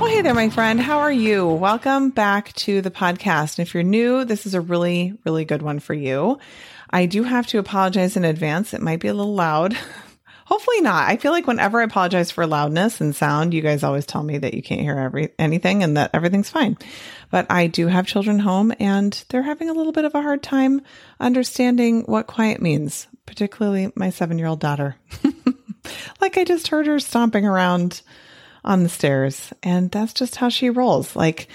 Well, hey there, my friend. How are you? Welcome back to the podcast. If you're new, this is a really, really good one for you. I do have to apologize in advance. It might be a little loud. Hopefully not. I feel like whenever I apologize for loudness and sound, you guys always tell me that you can't hear every anything and that everything's fine. But I do have children home and they're having a little bit of a hard time understanding what quiet means, particularly my 7-year-old daughter. like I just heard her stomping around on the stairs and that's just how she rolls. Like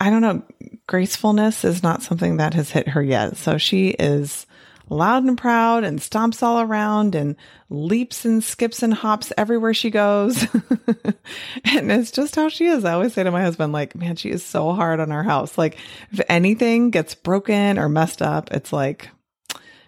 I don't know, gracefulness is not something that has hit her yet. So she is loud and proud and stomps all around and leaps and skips and hops everywhere she goes. and it's just how she is. I always say to my husband, like, man, she is so hard on our house. Like, if anything gets broken or messed up, it's like,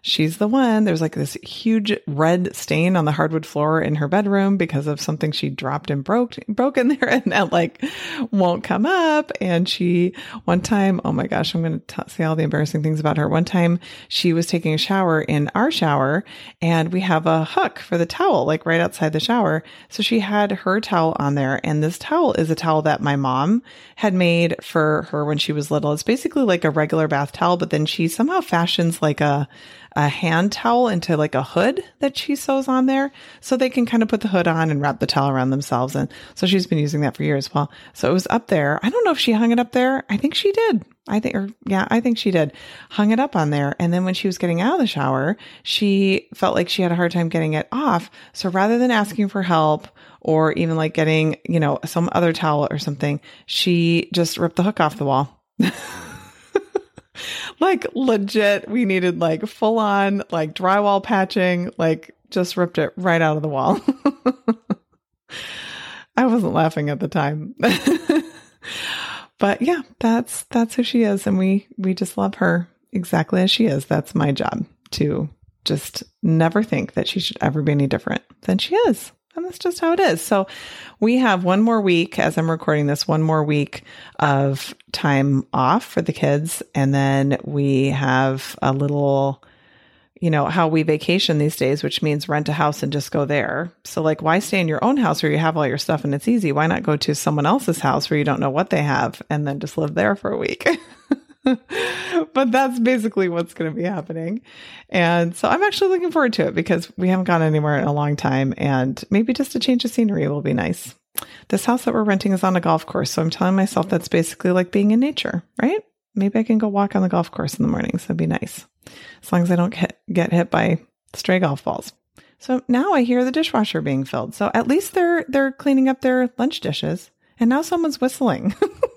she's the one. There's like this huge red stain on the hardwood floor in her bedroom because of something she dropped and broke broke in there and that like won't come up. And she one time, oh my gosh, I'm going to say all the embarrassing things about her. One time she was taking a shower in our shower and we have a hook for the towel like right outside the shower. So she had her towel on there and this towel is a towel that my mom had made for her when she was little. It's basically like a regular bath towel, but then she somehow fashions like a a hand towel into like a hood that she sews on there so they can kind of put the hood on and wrap the towel around themselves. And so she's been using that for years. Well, so it was up there. I don't know if she hung it up there. I think she did. I think, or yeah, I think she did. Hung it up on there. And then when she was getting out of the shower, she felt like she had a hard time getting it off. So rather than asking for help or even like getting, you know, some other towel or something, she just ripped the hook off the wall. like legit, we needed like full on like drywall patching, like just ripped it right out of the wall. I wasn't laughing at the time. but yeah, that's that's who she is and we we just love her exactly as she is. That's my job to just never think that she should ever be any different than she is. And that's just how it is. So we have one more week as I'm recording this, one more week of time off for the kids. And then we have a little, you know, how we vacation these days, which means rent a house and just go there. So, like, why stay in your own house where you have all your stuff and it's easy? Why not go to someone else's house where you don't know what they have and then just live there for a week? but that's basically what's going to be happening. And so I'm actually looking forward to it because we haven't gone anywhere in a long time and maybe just a change of scenery will be nice. this house that we're renting is on a golf course. So I'm telling myself that's basically like being in nature, right? Maybe I can go walk on the golf course in the mornings. That'd be nice. As long as I don't get, get hit by stray golf balls. So now I hear the dishwasher being filled. So at least they're they're cleaning up their lunch dishes. And now someone's whistling.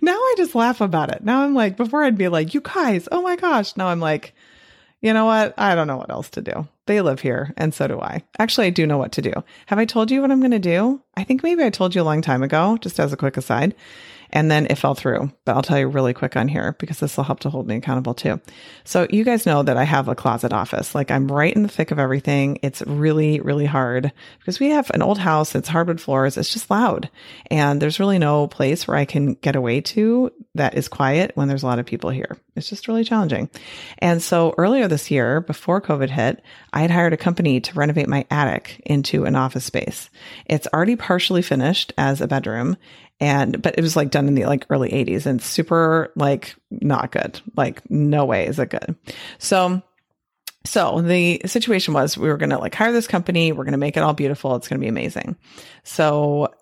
now I just laugh about it. Now I'm like, before I'd be like, you guys, oh my gosh. Now I'm like, you know what? I don't know what else to do. They live here, and so do I. Actually, I do know what to do. Have I told you what I'm going to do? I think maybe I told you a long time ago, just as a quick aside and then it fell through. But I'll tell you really quick on here because this will help to hold me accountable too. So you guys know that I have a closet office. Like I'm right in the thick of everything. It's really, really hard because we have an old house. It's hardwood floors. It's just loud. And there's really no place where I can get away to that is quiet when there's a lot of people here. It's just really challenging. And so earlier this year, before COVID hit, I had hired a company to renovate my attic into an office space. It's already partially finished as a bedroom and but it was like done in the like early 80s and super like not good like no way is it good so so the situation was we were going to like hire this company we're going to make it all beautiful it's going to be amazing so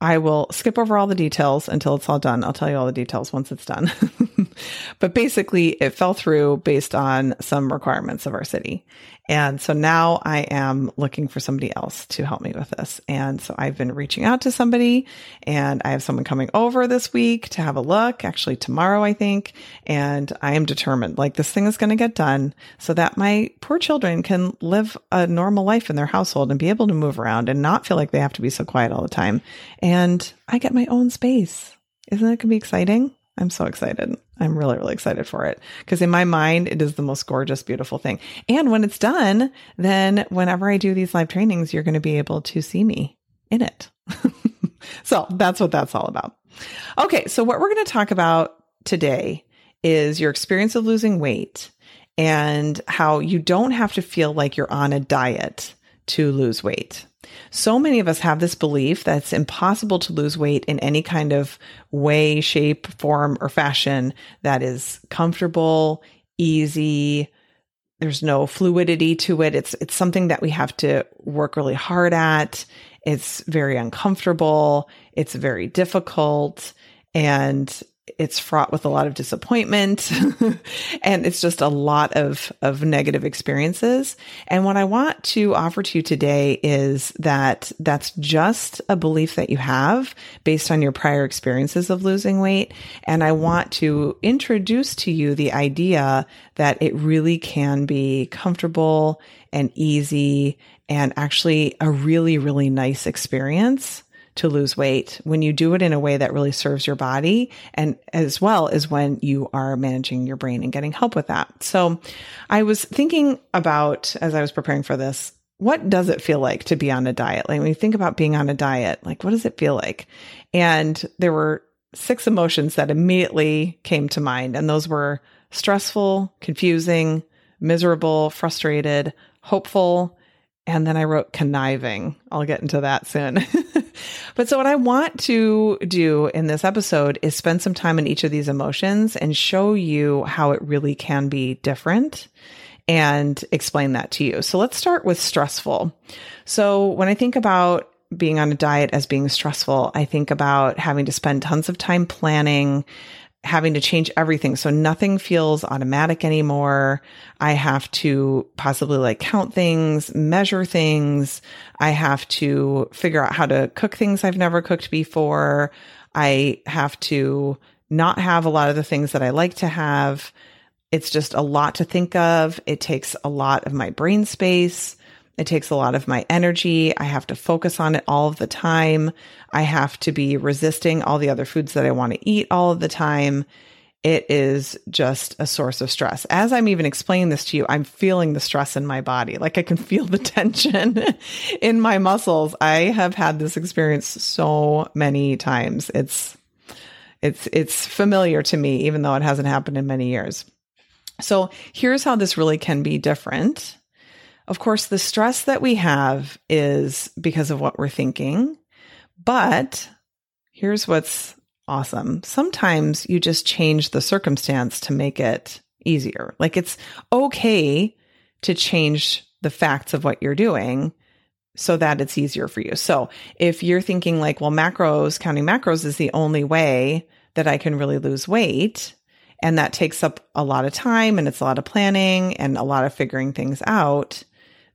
I will skip over all the details until it's all done. I'll tell you all the details once it's done. but basically, it fell through based on some requirements of our city. And so now I am looking for somebody else to help me with this. And so I've been reaching out to somebody and I have someone coming over this week to have a look, actually tomorrow, I think. And I am determined like this thing is going to get done so that my poor children can live a normal life in their household and be able to move around and not feel like they have to be so quiet all the time. And I get my own space. Isn't that going to be exciting? I'm so excited. I'm really, really excited for it because in my mind, it is the most gorgeous, beautiful thing. And when it's done, then whenever I do these live trainings, you're going to be able to see me in it. so that's what that's all about. Okay. So what we're going to talk about today is your experience of losing weight and how you don't have to feel like you're on a diet to lose weight. So many of us have this belief that it's impossible to lose weight in any kind of way, shape, form, or fashion that is comfortable, easy. There's no fluidity to it. It's it's something that we have to work really hard at. It's very uncomfortable. It's very difficult. And it's fraught with a lot of disappointment and it's just a lot of of negative experiences. And what i want to offer to you today is that that's just a belief that you have based on your prior experiences of losing weight. And i want to introduce to you the idea that it really can be comfortable and easy and actually a really really nice experience to lose weight when you do it in a way that really serves your body and as well as when you are managing your brain and getting help with that. So I was thinking about as I was preparing for this, what does it feel like to be on a diet? Like when you think about being on a diet, like what does it feel like? And there were six emotions that immediately came to mind and those were stressful, confusing, miserable, frustrated, hopeful, and then I wrote conniving. I'll get into that soon. but so, what I want to do in this episode is spend some time in each of these emotions and show you how it really can be different and explain that to you. So, let's start with stressful. So, when I think about being on a diet as being stressful, I think about having to spend tons of time planning, having to change everything. So nothing feels automatic anymore. I have to possibly like count things, measure things. I have to figure out how to cook things I've never cooked before. I have to not have a lot of the things that I like to have. It's just a lot to think of. It takes a lot of my brain space. It takes a lot of my energy. I have to focus on it all of the time. I have to be resisting all the other foods that I want to eat all of the time. It is just a source of stress. As I'm even explaining this to you, I'm feeling the stress in my body. Like I can feel the tension in my muscles. I have had this experience so many times. It's it's it's familiar to me even though it hasn't happened in many years. So, here's how this really can be different of course, the stress that we have is because of what we're thinking. But here's what's awesome. Sometimes you just change the circumstance to make it easier. Like it's okay to change the facts of what you're doing so that it's easier for you. So if you're thinking like, well, macros, counting macros is the only way that I can really lose weight. And that takes up a lot of time and it's a lot of planning and a lot of figuring things out.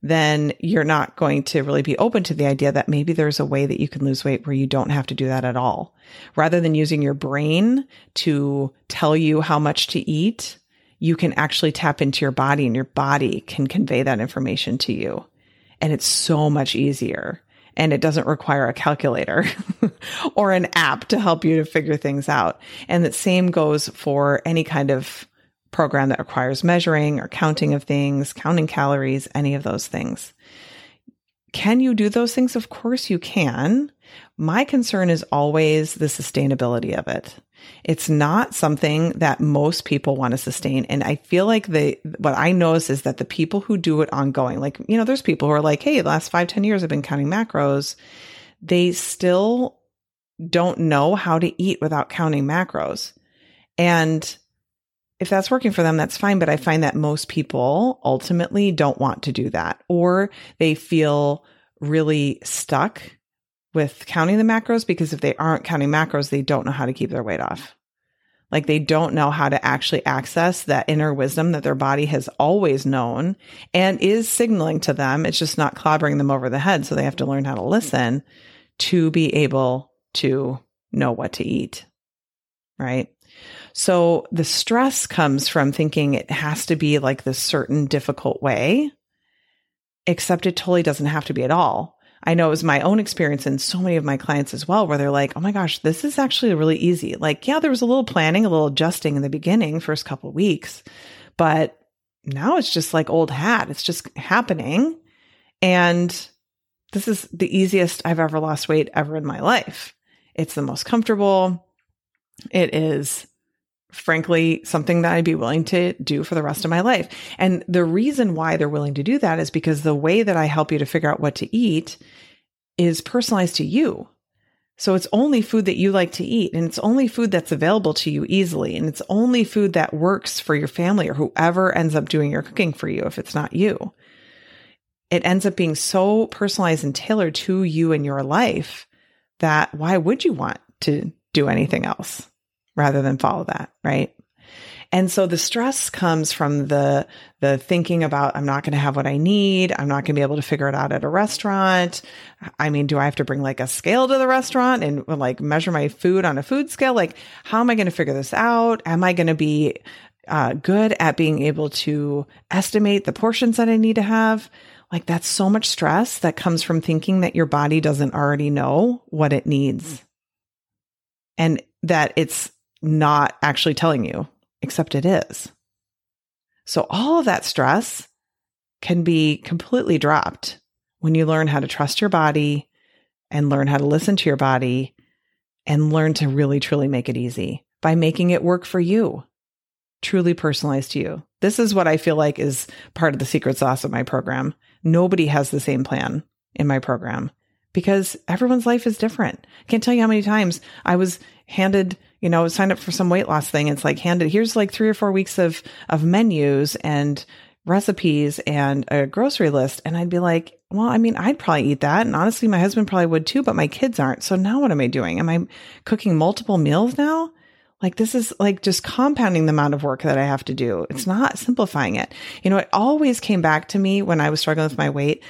Then you're not going to really be open to the idea that maybe there's a way that you can lose weight where you don't have to do that at all. Rather than using your brain to tell you how much to eat, you can actually tap into your body and your body can convey that information to you. And it's so much easier. And it doesn't require a calculator or an app to help you to figure things out. And the same goes for any kind of program that requires measuring or counting of things, counting calories, any of those things. Can you do those things? Of course you can. My concern is always the sustainability of it. It's not something that most people want to sustain. And I feel like the, what I notice is that the people who do it ongoing, like, you know, there's people who are like, Hey, the last five ten years I've been counting macros. They still don't know how to eat without counting macros. And if that's working for them, that's fine. But I find that most people ultimately don't want to do that or they feel really stuck with counting the macros because if they aren't counting macros, they don't know how to keep their weight off. Like they don't know how to actually access that inner wisdom that their body has always known and is signaling to them. It's just not clobbering them over the head. So they have to learn how to listen to be able to know what to eat. Right. So the stress comes from thinking it has to be like this certain difficult way, except it totally doesn't have to be at all. I know it was my own experience and so many of my clients as well, where they're like, oh my gosh, this is actually really easy. Like, yeah, there was a little planning, a little adjusting in the beginning, first couple weeks, but now it's just like old hat. It's just happening. And this is the easiest I've ever lost weight ever in my life. It's the most comfortable. It is frankly something that I'd be willing to do for the rest of my life. And the reason why they're willing to do that is because the way that I help you to figure out what to eat is personalized to you. So it's only food that you like to eat and it's only food that's available to you easily. And it's only food that works for your family or whoever ends up doing your cooking for you if it's not you. It ends up being so personalized and tailored to you and your life that why would you want to do anything else? Rather than follow that, right? And so the stress comes from the the thinking about I'm not going to have what I need. I'm not going to be able to figure it out at a restaurant. I mean, do I have to bring like a scale to the restaurant and like measure my food on a food scale? Like, how am I going to figure this out? Am I going to be uh, good at being able to estimate the portions that I need to have? Like, that's so much stress that comes from thinking that your body doesn't already know what it needs. And that it's not actually telling you, except it is. So all of that stress can be completely dropped when you learn how to trust your body and learn how to listen to your body and learn to really, truly make it easy by making it work for you, truly personalized to you. This is what I feel like is part of the secret sauce of my program. Nobody has the same plan in my program because everyone's life is different. I can't tell you how many times I was handed you know, sign up for some weight loss thing. It's like handed, here's like three or four weeks of, of menus and recipes and a grocery list. And I'd be like, well, I mean, I'd probably eat that. And honestly, my husband probably would too, but my kids aren't. So now what am I doing? Am I cooking multiple meals now? Like this is like just compounding the amount of work that I have to do. It's not simplifying it. You know, it always came back to me when I was struggling with my weight.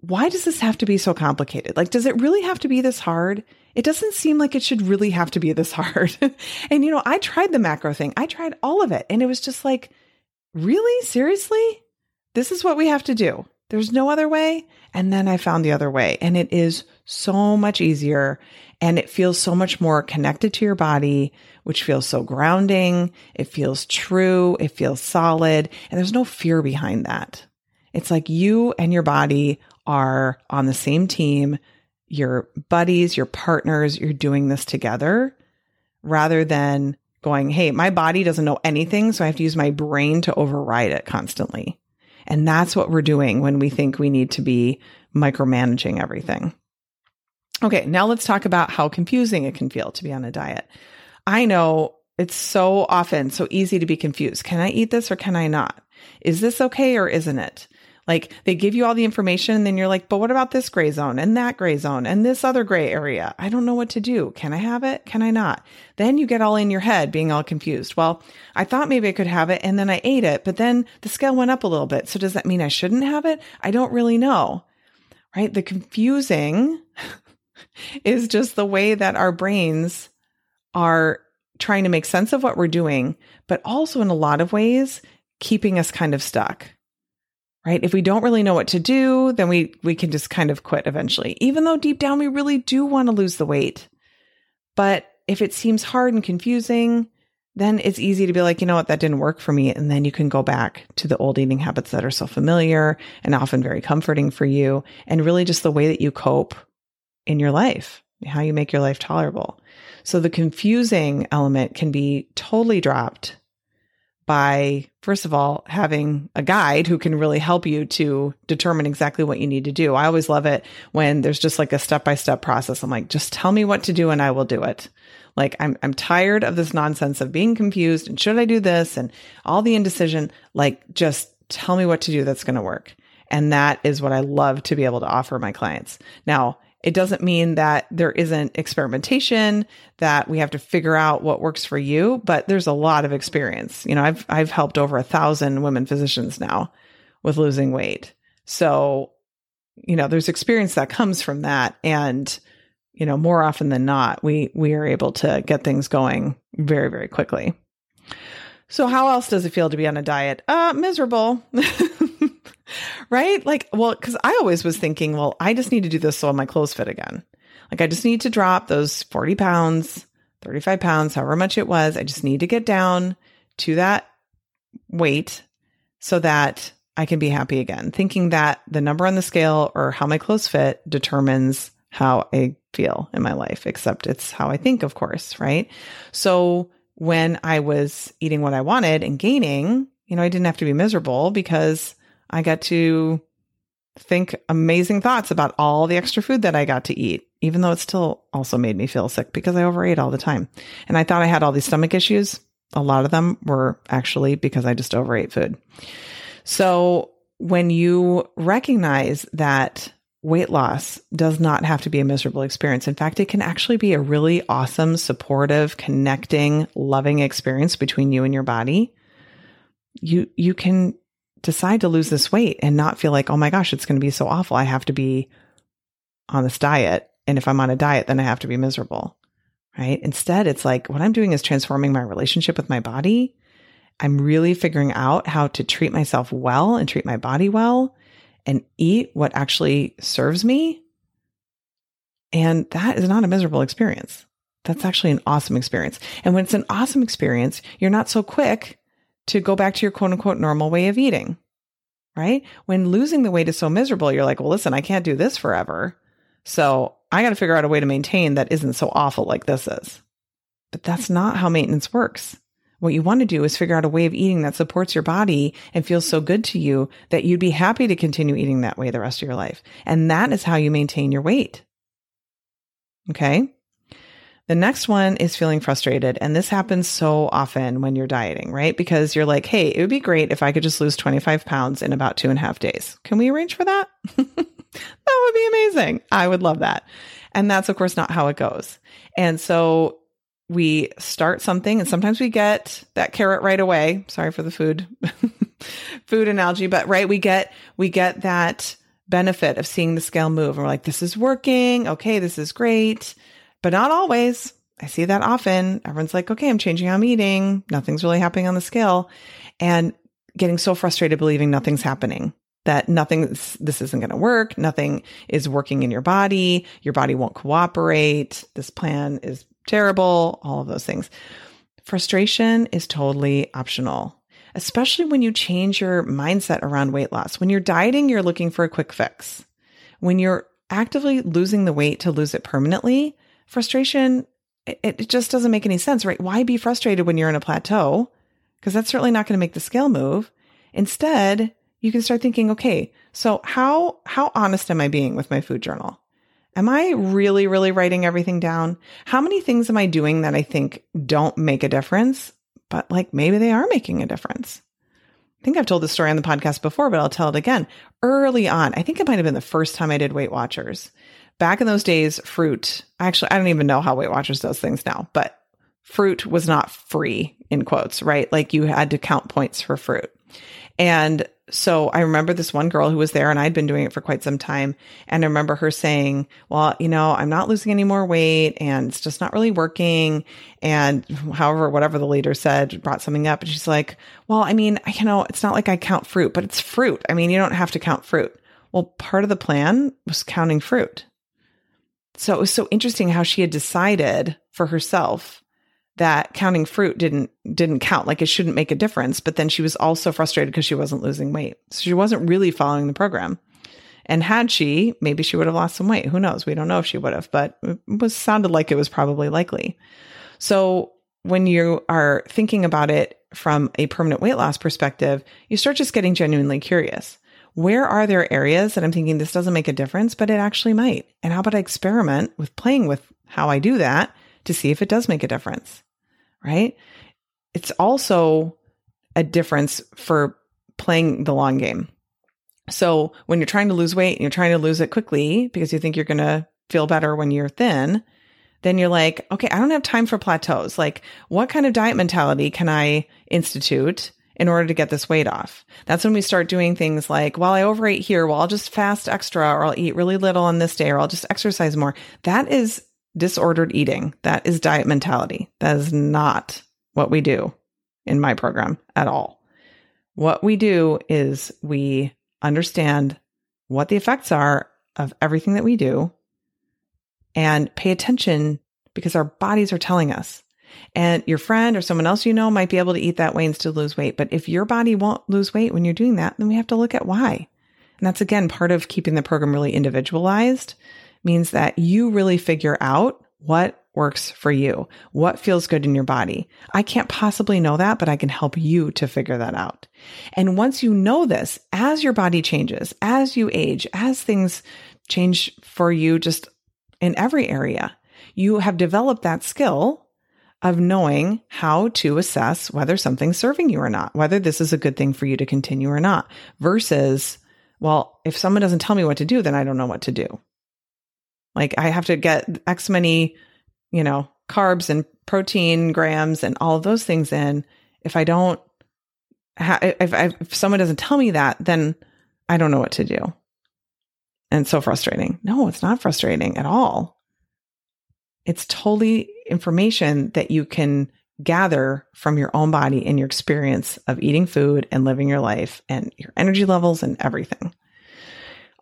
Why does this have to be so complicated? Like, does it really have to be this hard? It doesn't seem like it should really have to be this hard. and, you know, I tried the macro thing, I tried all of it. And it was just like, really? Seriously? This is what we have to do. There's no other way. And then I found the other way. And it is so much easier. And it feels so much more connected to your body, which feels so grounding. It feels true. It feels solid. And there's no fear behind that. It's like you and your body are on the same team your buddies, your partners, you're doing this together rather than going, Hey, my body doesn't know anything. So I have to use my brain to override it constantly. And that's what we're doing when we think we need to be micromanaging everything. Okay. Now let's talk about how confusing it can feel to be on a diet. I know it's so often so easy to be confused. Can I eat this or can I not? Is this okay or isn't it? Like they give you all the information and then you're like, but what about this gray zone and that gray zone and this other gray area? I don't know what to do. Can I have it? Can I not? Then you get all in your head being all confused. Well, I thought maybe I could have it and then I ate it, but then the scale went up a little bit. So does that mean I shouldn't have it? I don't really know. Right? The confusing is just the way that our brains are trying to make sense of what we're doing, but also in a lot of ways, keeping us kind of stuck. Right? If we don't really know what to do, then we we can just kind of quit eventually. Even though deep down we really do want to lose the weight. But if it seems hard and confusing, then it's easy to be like, you know what, that didn't work for me. And then you can go back to the old eating habits that are so familiar and often very comforting for you, and really just the way that you cope in your life, how you make your life tolerable. So the confusing element can be totally dropped by, first of all, having a guide who can really help you to determine exactly what you need to do. I always love it when there's just like a step by step process. I'm like, just tell me what to do and I will do it. Like I'm I'm tired of this nonsense of being confused and should I do this and all the indecision. Like just tell me what to do that's going to work. And that is what I love to be able to offer my clients. Now, it doesn't mean that there isn't experimentation, that we have to figure out what works for you, but there's a lot of experience. You know, I've I've helped over a thousand women physicians now with losing weight. So, you know, there's experience that comes from that. And, you know, more often than not, we we are able to get things going very, very quickly. So how else does it feel to be on a diet? Uh, miserable. right? Like, well, because I always was thinking, well, I just need to do this so my clothes fit again. Like, I just need to drop those 40 pounds, 35 pounds, however much it was. I just need to get down to that weight so that I can be happy again. Thinking that the number on the scale or how my clothes fit determines how I feel in my life, except it's how I think, of course, right? So when I was eating what I wanted and gaining, you know, I didn't have to be miserable because I got to think amazing thoughts about all the extra food that I got to eat, even though it still also made me feel sick because I overate all the time. And I thought I had all these stomach issues. A lot of them were actually because I just overate food. So when you recognize that weight loss does not have to be a miserable experience. In fact, it can actually be a really awesome, supportive, connecting, loving experience between you and your body. You you can decide to lose this weight and not feel like, oh my gosh, it's going to be so awful. I have to be on this diet. And if I'm on a diet, then I have to be miserable. Right. Instead, it's like what I'm doing is transforming my relationship with my body. I'm really figuring out how to treat myself well and treat my body well and eat what actually serves me. And that is not a miserable experience. That's actually an awesome experience. And when it's an awesome experience, you're not so quick to go back to your quote unquote normal way of eating, right? When losing the weight is so miserable, you're like, well, listen, I can't do this forever. So I got to figure out a way to maintain that isn't so awful like this is. But that's not how maintenance works. What you want to do is figure out a way of eating that supports your body and feels so good to you that you'd be happy to continue eating that way the rest of your life. And that is how you maintain your weight. Okay. The next one is feeling frustrated. And this happens so often when you're dieting, right? Because you're like, hey, it would be great if I could just lose 25 pounds in about two and a half days. Can we arrange for that? that would be amazing. I would love that. And that's, of course, not how it goes. And so we start something and sometimes we get that carrot right away. Sorry for the food, food analogy, but right. We get, we get that benefit of seeing the scale move. And we're like, this is working. Okay. This is great but not always. I see that often. Everyone's like, okay, I'm changing how I'm eating. Nothing's really happening on the scale. And getting so frustrated believing nothing's happening, that nothing, this isn't going to work. Nothing is working in your body. Your body won't cooperate. This plan is terrible. All of those things. Frustration is totally optional, especially when you change your mindset around weight loss. When you're dieting, you're looking for a quick fix. When you're actively losing the weight to lose it permanently, frustration, it, it just doesn't make any sense, right? Why be frustrated when you're in a plateau? Because that's certainly not going to make the scale move. Instead, you can start thinking, okay, so how, how honest am I being with my food journal? Am I really, really writing everything down? How many things am I doing that I think don't make a difference, but like maybe they are making a difference? I think I've told this story on the podcast before, but I'll tell it again. Early on, I think it might have been the first time I did Weight Watchers. Back in those days, fruit, actually, I don't even know how Weight Watchers does things now, but fruit was not free in quotes, right? Like you had to count points for fruit. And so I remember this one girl who was there and I'd been doing it for quite some time. And I remember her saying, well, you know, I'm not losing any more weight and it's just not really working. And however, whatever the leader said brought something up. And she's like, well, I mean, you know, it's not like I count fruit, but it's fruit. I mean, you don't have to count fruit. Well, part of the plan was counting fruit. So it was so interesting how she had decided for herself that counting fruit didn't didn't count like it shouldn't make a difference. But then she was also frustrated because she wasn't losing weight. So she wasn't really following the program. And had she maybe she would have lost some weight. Who knows? We don't know if she would have but it was sounded like it was probably likely. So when you are thinking about it from a permanent weight loss perspective you start just getting genuinely curious where are there areas that I'm thinking this doesn't make a difference, but it actually might? And how about I experiment with playing with how I do that to see if it does make a difference, right? It's also a difference for playing the long game. So when you're trying to lose weight and you're trying to lose it quickly because you think you're going to feel better when you're thin, then you're like, okay, I don't have time for plateaus. Like, what kind of diet mentality can I institute in order to get this weight off? That's when we start doing things like, well, I overate here. Well, I'll just fast extra or I'll eat really little on this day or I'll just exercise more. That is disordered eating. That is diet mentality. That is not what we do in my program at all. What we do is we understand what the effects are of everything that we do and pay attention because our bodies are telling us. And your friend or someone else you know might be able to eat that way and still lose weight. But if your body won't lose weight when you're doing that, then we have to look at why. And that's again part of keeping the program really individualized means that you really figure out what works for you, what feels good in your body. I can't possibly know that, but I can help you to figure that out. And once you know this, as your body changes, as you age, as things change for you just in every area, you have developed that skill of knowing how to assess whether something's serving you or not, whether this is a good thing for you to continue or not, versus, well, if someone doesn't tell me what to do, then I don't know what to do. Like I have to get X many, you know, carbs and protein grams and all those things in. If I don't, if, if someone doesn't tell me that, then I don't know what to do. And so frustrating. No, it's not frustrating at all. It's totally information that you can gather from your own body and your experience of eating food and living your life and your energy levels and everything.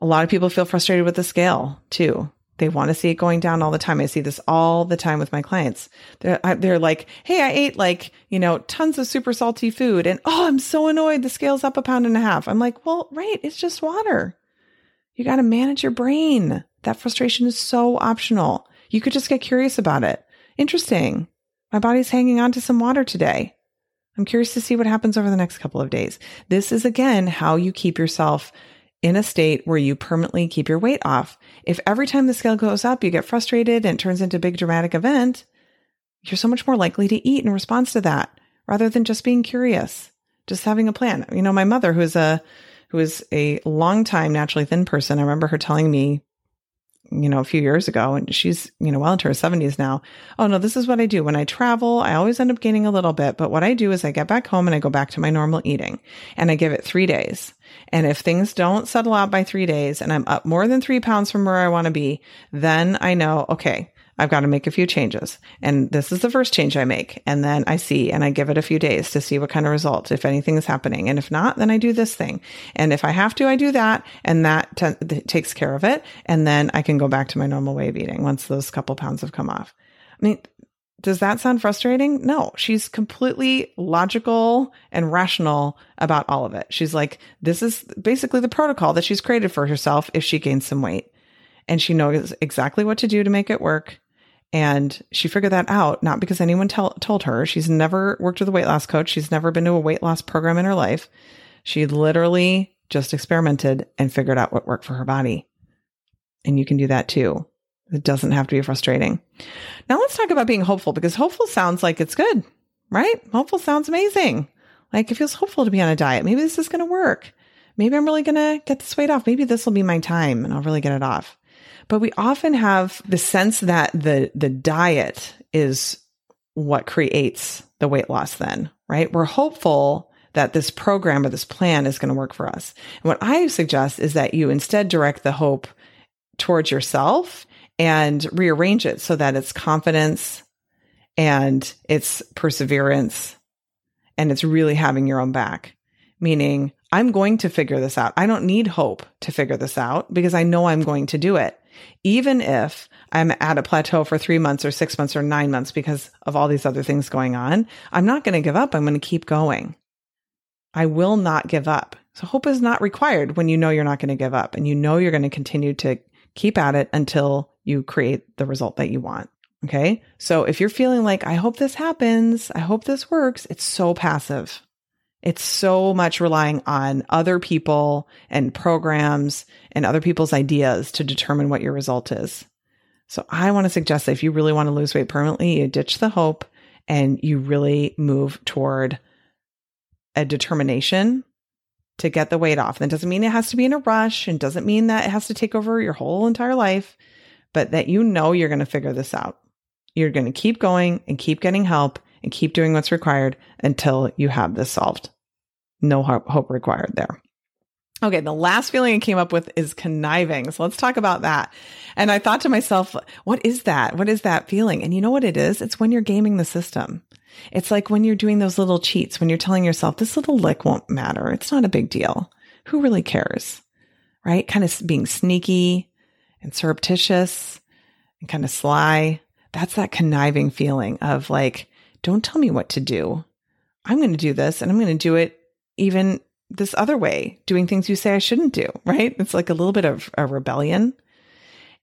A lot of people feel frustrated with the scale too. They want to see it going down all the time. I see this all the time with my clients. They're, they're like, Hey, I ate like, you know, tons of super salty food and oh, I'm so annoyed. The scale's up a pound and a half. I'm like, well, right. It's just water. You got to manage your brain. That frustration is so optional. You could just get curious about it. Interesting. My body's hanging on to some water today. I'm curious to see what happens over the next couple of days. This is again how you keep yourself in a state where you permanently keep your weight off. If every time the scale goes up, you get frustrated and it turns into a big dramatic event, you're so much more likely to eat in response to that rather than just being curious, just having a plan. You know, my mother, who is a, who is a long time naturally thin person, I remember her telling me you know, a few years ago, and she's, you know, well into her 70s now. Oh, no, this is what I do. When I travel, I always end up gaining a little bit. But what I do is I get back home and I go back to my normal eating and I give it three days. And if things don't settle out by three days and I'm up more than three pounds from where I want to be, then I know, okay, I've got to make a few changes. And this is the first change I make. And then I see and I give it a few days to see what kind of results, if anything is happening. And if not, then I do this thing. And if I have to, I do that. And that t- takes care of it. And then I can go back to my normal way of eating once those couple pounds have come off. I mean, does that sound frustrating? No, she's completely logical and rational about all of it. She's like, this is basically the protocol that she's created for herself if she gains some weight. And she knows exactly what to do to make it work. And she figured that out, not because anyone tell, told her. She's never worked with a weight loss coach. She's never been to a weight loss program in her life. She literally just experimented and figured out what worked for her body. And you can do that too. It doesn't have to be frustrating. Now let's talk about being hopeful because hopeful sounds like it's good, right? Hopeful sounds amazing. Like it feels hopeful to be on a diet. Maybe this is going to work. Maybe I'm really going to get this weight off. Maybe this will be my time and I'll really get it off. But we often have the sense that the, the diet is what creates the weight loss then, right? We're hopeful that this program or this plan is going to work for us. And what I suggest is that you instead direct the hope towards yourself and rearrange it so that it's confidence and it's perseverance and it's really having your own back. Meaning, I'm going to figure this out. I don't need hope to figure this out because I know I'm going to do it. Even if I'm at a plateau for three months or six months or nine months because of all these other things going on, I'm not going to give up. I'm going to keep going. I will not give up. So hope is not required when you know you're not going to give up and you know you're going to continue to keep at it until you create the result that you want. Okay. So if you're feeling like, I hope this happens, I hope this works, it's so passive. It's so much relying on other people and programs and other people's ideas to determine what your result is. So I want to suggest that if you really want to lose weight permanently, you ditch the hope and you really move toward a determination to get the weight off. That doesn't mean it has to be in a rush and doesn't mean that it has to take over your whole entire life, but that you know you're going to figure this out. You're going to keep going and keep getting help and keep doing what's required until you have this solved. No hope required there. Okay, the last feeling I came up with is conniving. So let's talk about that. And I thought to myself, what is that? What is that feeling? And you know what it is? It's when you're gaming the system. It's like when you're doing those little cheats, when you're telling yourself, this little lick won't matter. It's not a big deal. Who really cares? Right? Kind of being sneaky and surreptitious and kind of sly. That's that conniving feeling of like, don't tell me what to do. I'm going to do this and I'm going to do it even this other way, doing things you say I shouldn't do, right? It's like a little bit of a rebellion.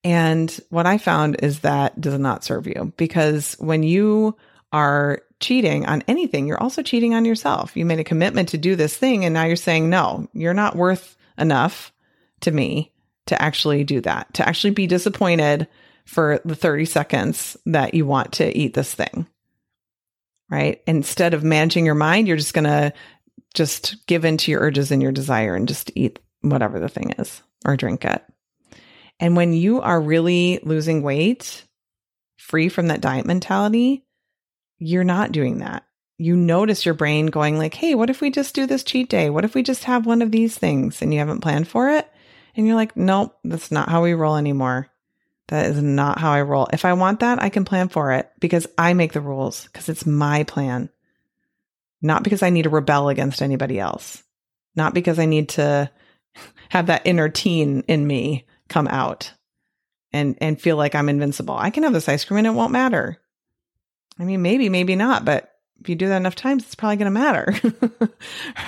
And what I found is that does not serve you because when you are cheating on anything, you're also cheating on yourself. You made a commitment to do this thing and now you're saying, no, you're not worth enough to me to actually do that, to actually be disappointed for the 30 seconds that you want to eat this thing. Right. Instead of managing your mind, you're just going to just give in to your urges and your desire and just eat whatever the thing is or drink it. And when you are really losing weight, free from that diet mentality, you're not doing that. You notice your brain going like, "Hey, what if we just do this cheat day? What if we just have one of these things?" and you haven't planned for it? And you're like, "Nope, that's not how we roll anymore." That is not how I roll. If I want that, I can plan for it because I make the rules because it's my plan. Not because I need to rebel against anybody else. Not because I need to have that inner teen in me come out and and feel like I'm invincible. I can have this ice cream and it won't matter. I mean, maybe, maybe not, but if you do that enough times, it's probably going to matter.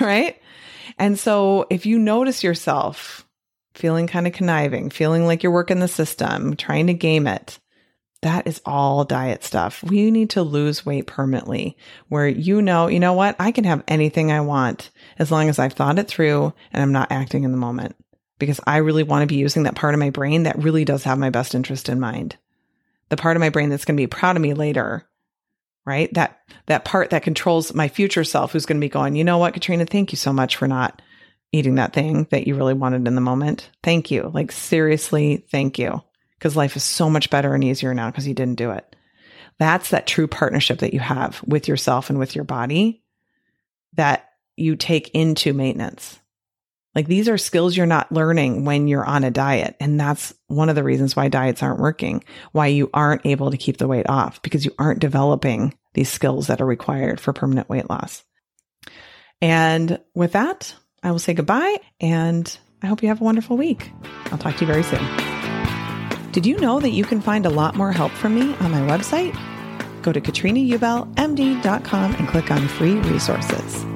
right? And so if you notice yourself feeling kind of conniving, feeling like you're working the system, trying to game it, that is all diet stuff. We need to lose weight permanently where you know, you know what? I can have anything I want as long as I've thought it through and I'm not acting in the moment because I really want to be using that part of my brain that really does have my best interest in mind. The part of my brain that's going to be proud of me later, right? That, that part that controls my future self who's going to be going, you know what, Katrina, thank you so much for not eating that thing that you really wanted in the moment. Thank you. Like seriously, thank you because life is so much better and easier now because you didn't do it. That's that true partnership that you have with yourself and with your body that you take into maintenance. Like these are skills you're not learning when you're on a diet. And that's one of the reasons why diets aren't working, why you aren't able to keep the weight off because you aren't developing these skills that are required for permanent weight loss. And with that, I will say goodbye and I hope you have a wonderful week. I'll talk to you very soon. Did you know that you can find a lot more help from me on my website? Go to katrinaubelmd.com and click on free resources.